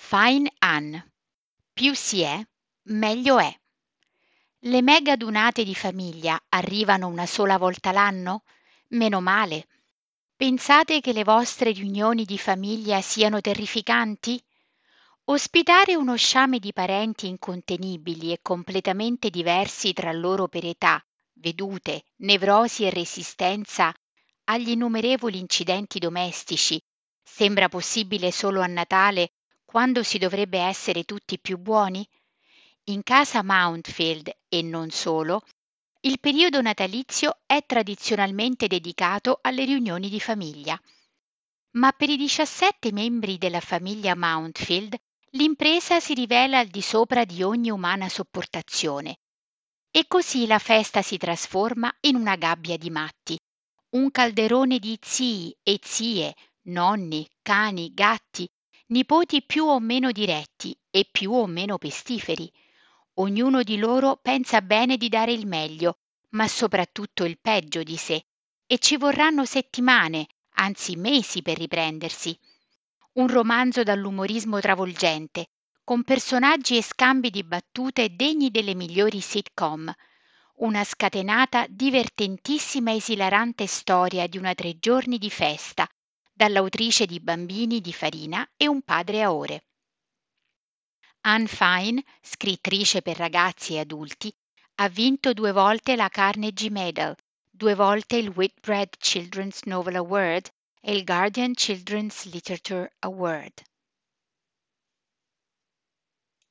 Fine Anne. Più si è, meglio è. Le mega dunate di famiglia arrivano una sola volta l'anno? Meno male. Pensate che le vostre riunioni di famiglia siano terrificanti? Ospitare uno sciame di parenti incontenibili e completamente diversi tra loro per età, vedute, nevrosi e resistenza agli innumerevoli incidenti domestici sembra possibile solo a Natale quando si dovrebbe essere tutti più buoni? In casa Mountfield e non solo, il periodo natalizio è tradizionalmente dedicato alle riunioni di famiglia. Ma per i 17 membri della famiglia Mountfield l'impresa si rivela al di sopra di ogni umana sopportazione. E così la festa si trasforma in una gabbia di matti, un calderone di zii e zie, nonni, cani, gatti, nipoti più o meno diretti e più o meno pestiferi. Ognuno di loro pensa bene di dare il meglio, ma soprattutto il peggio di sé, e ci vorranno settimane, anzi mesi per riprendersi. Un romanzo dall'umorismo travolgente, con personaggi e scambi di battute degni delle migliori sitcom. Una scatenata, divertentissima e esilarante storia di una tre giorni di festa, dall'autrice di Bambini di farina e un padre a ore. Anne Fine, scrittrice per ragazzi e adulti, ha vinto due volte la Carnegie Medal, due volte il Whitbread Children's Novel Award e il Guardian Children's Literature Award.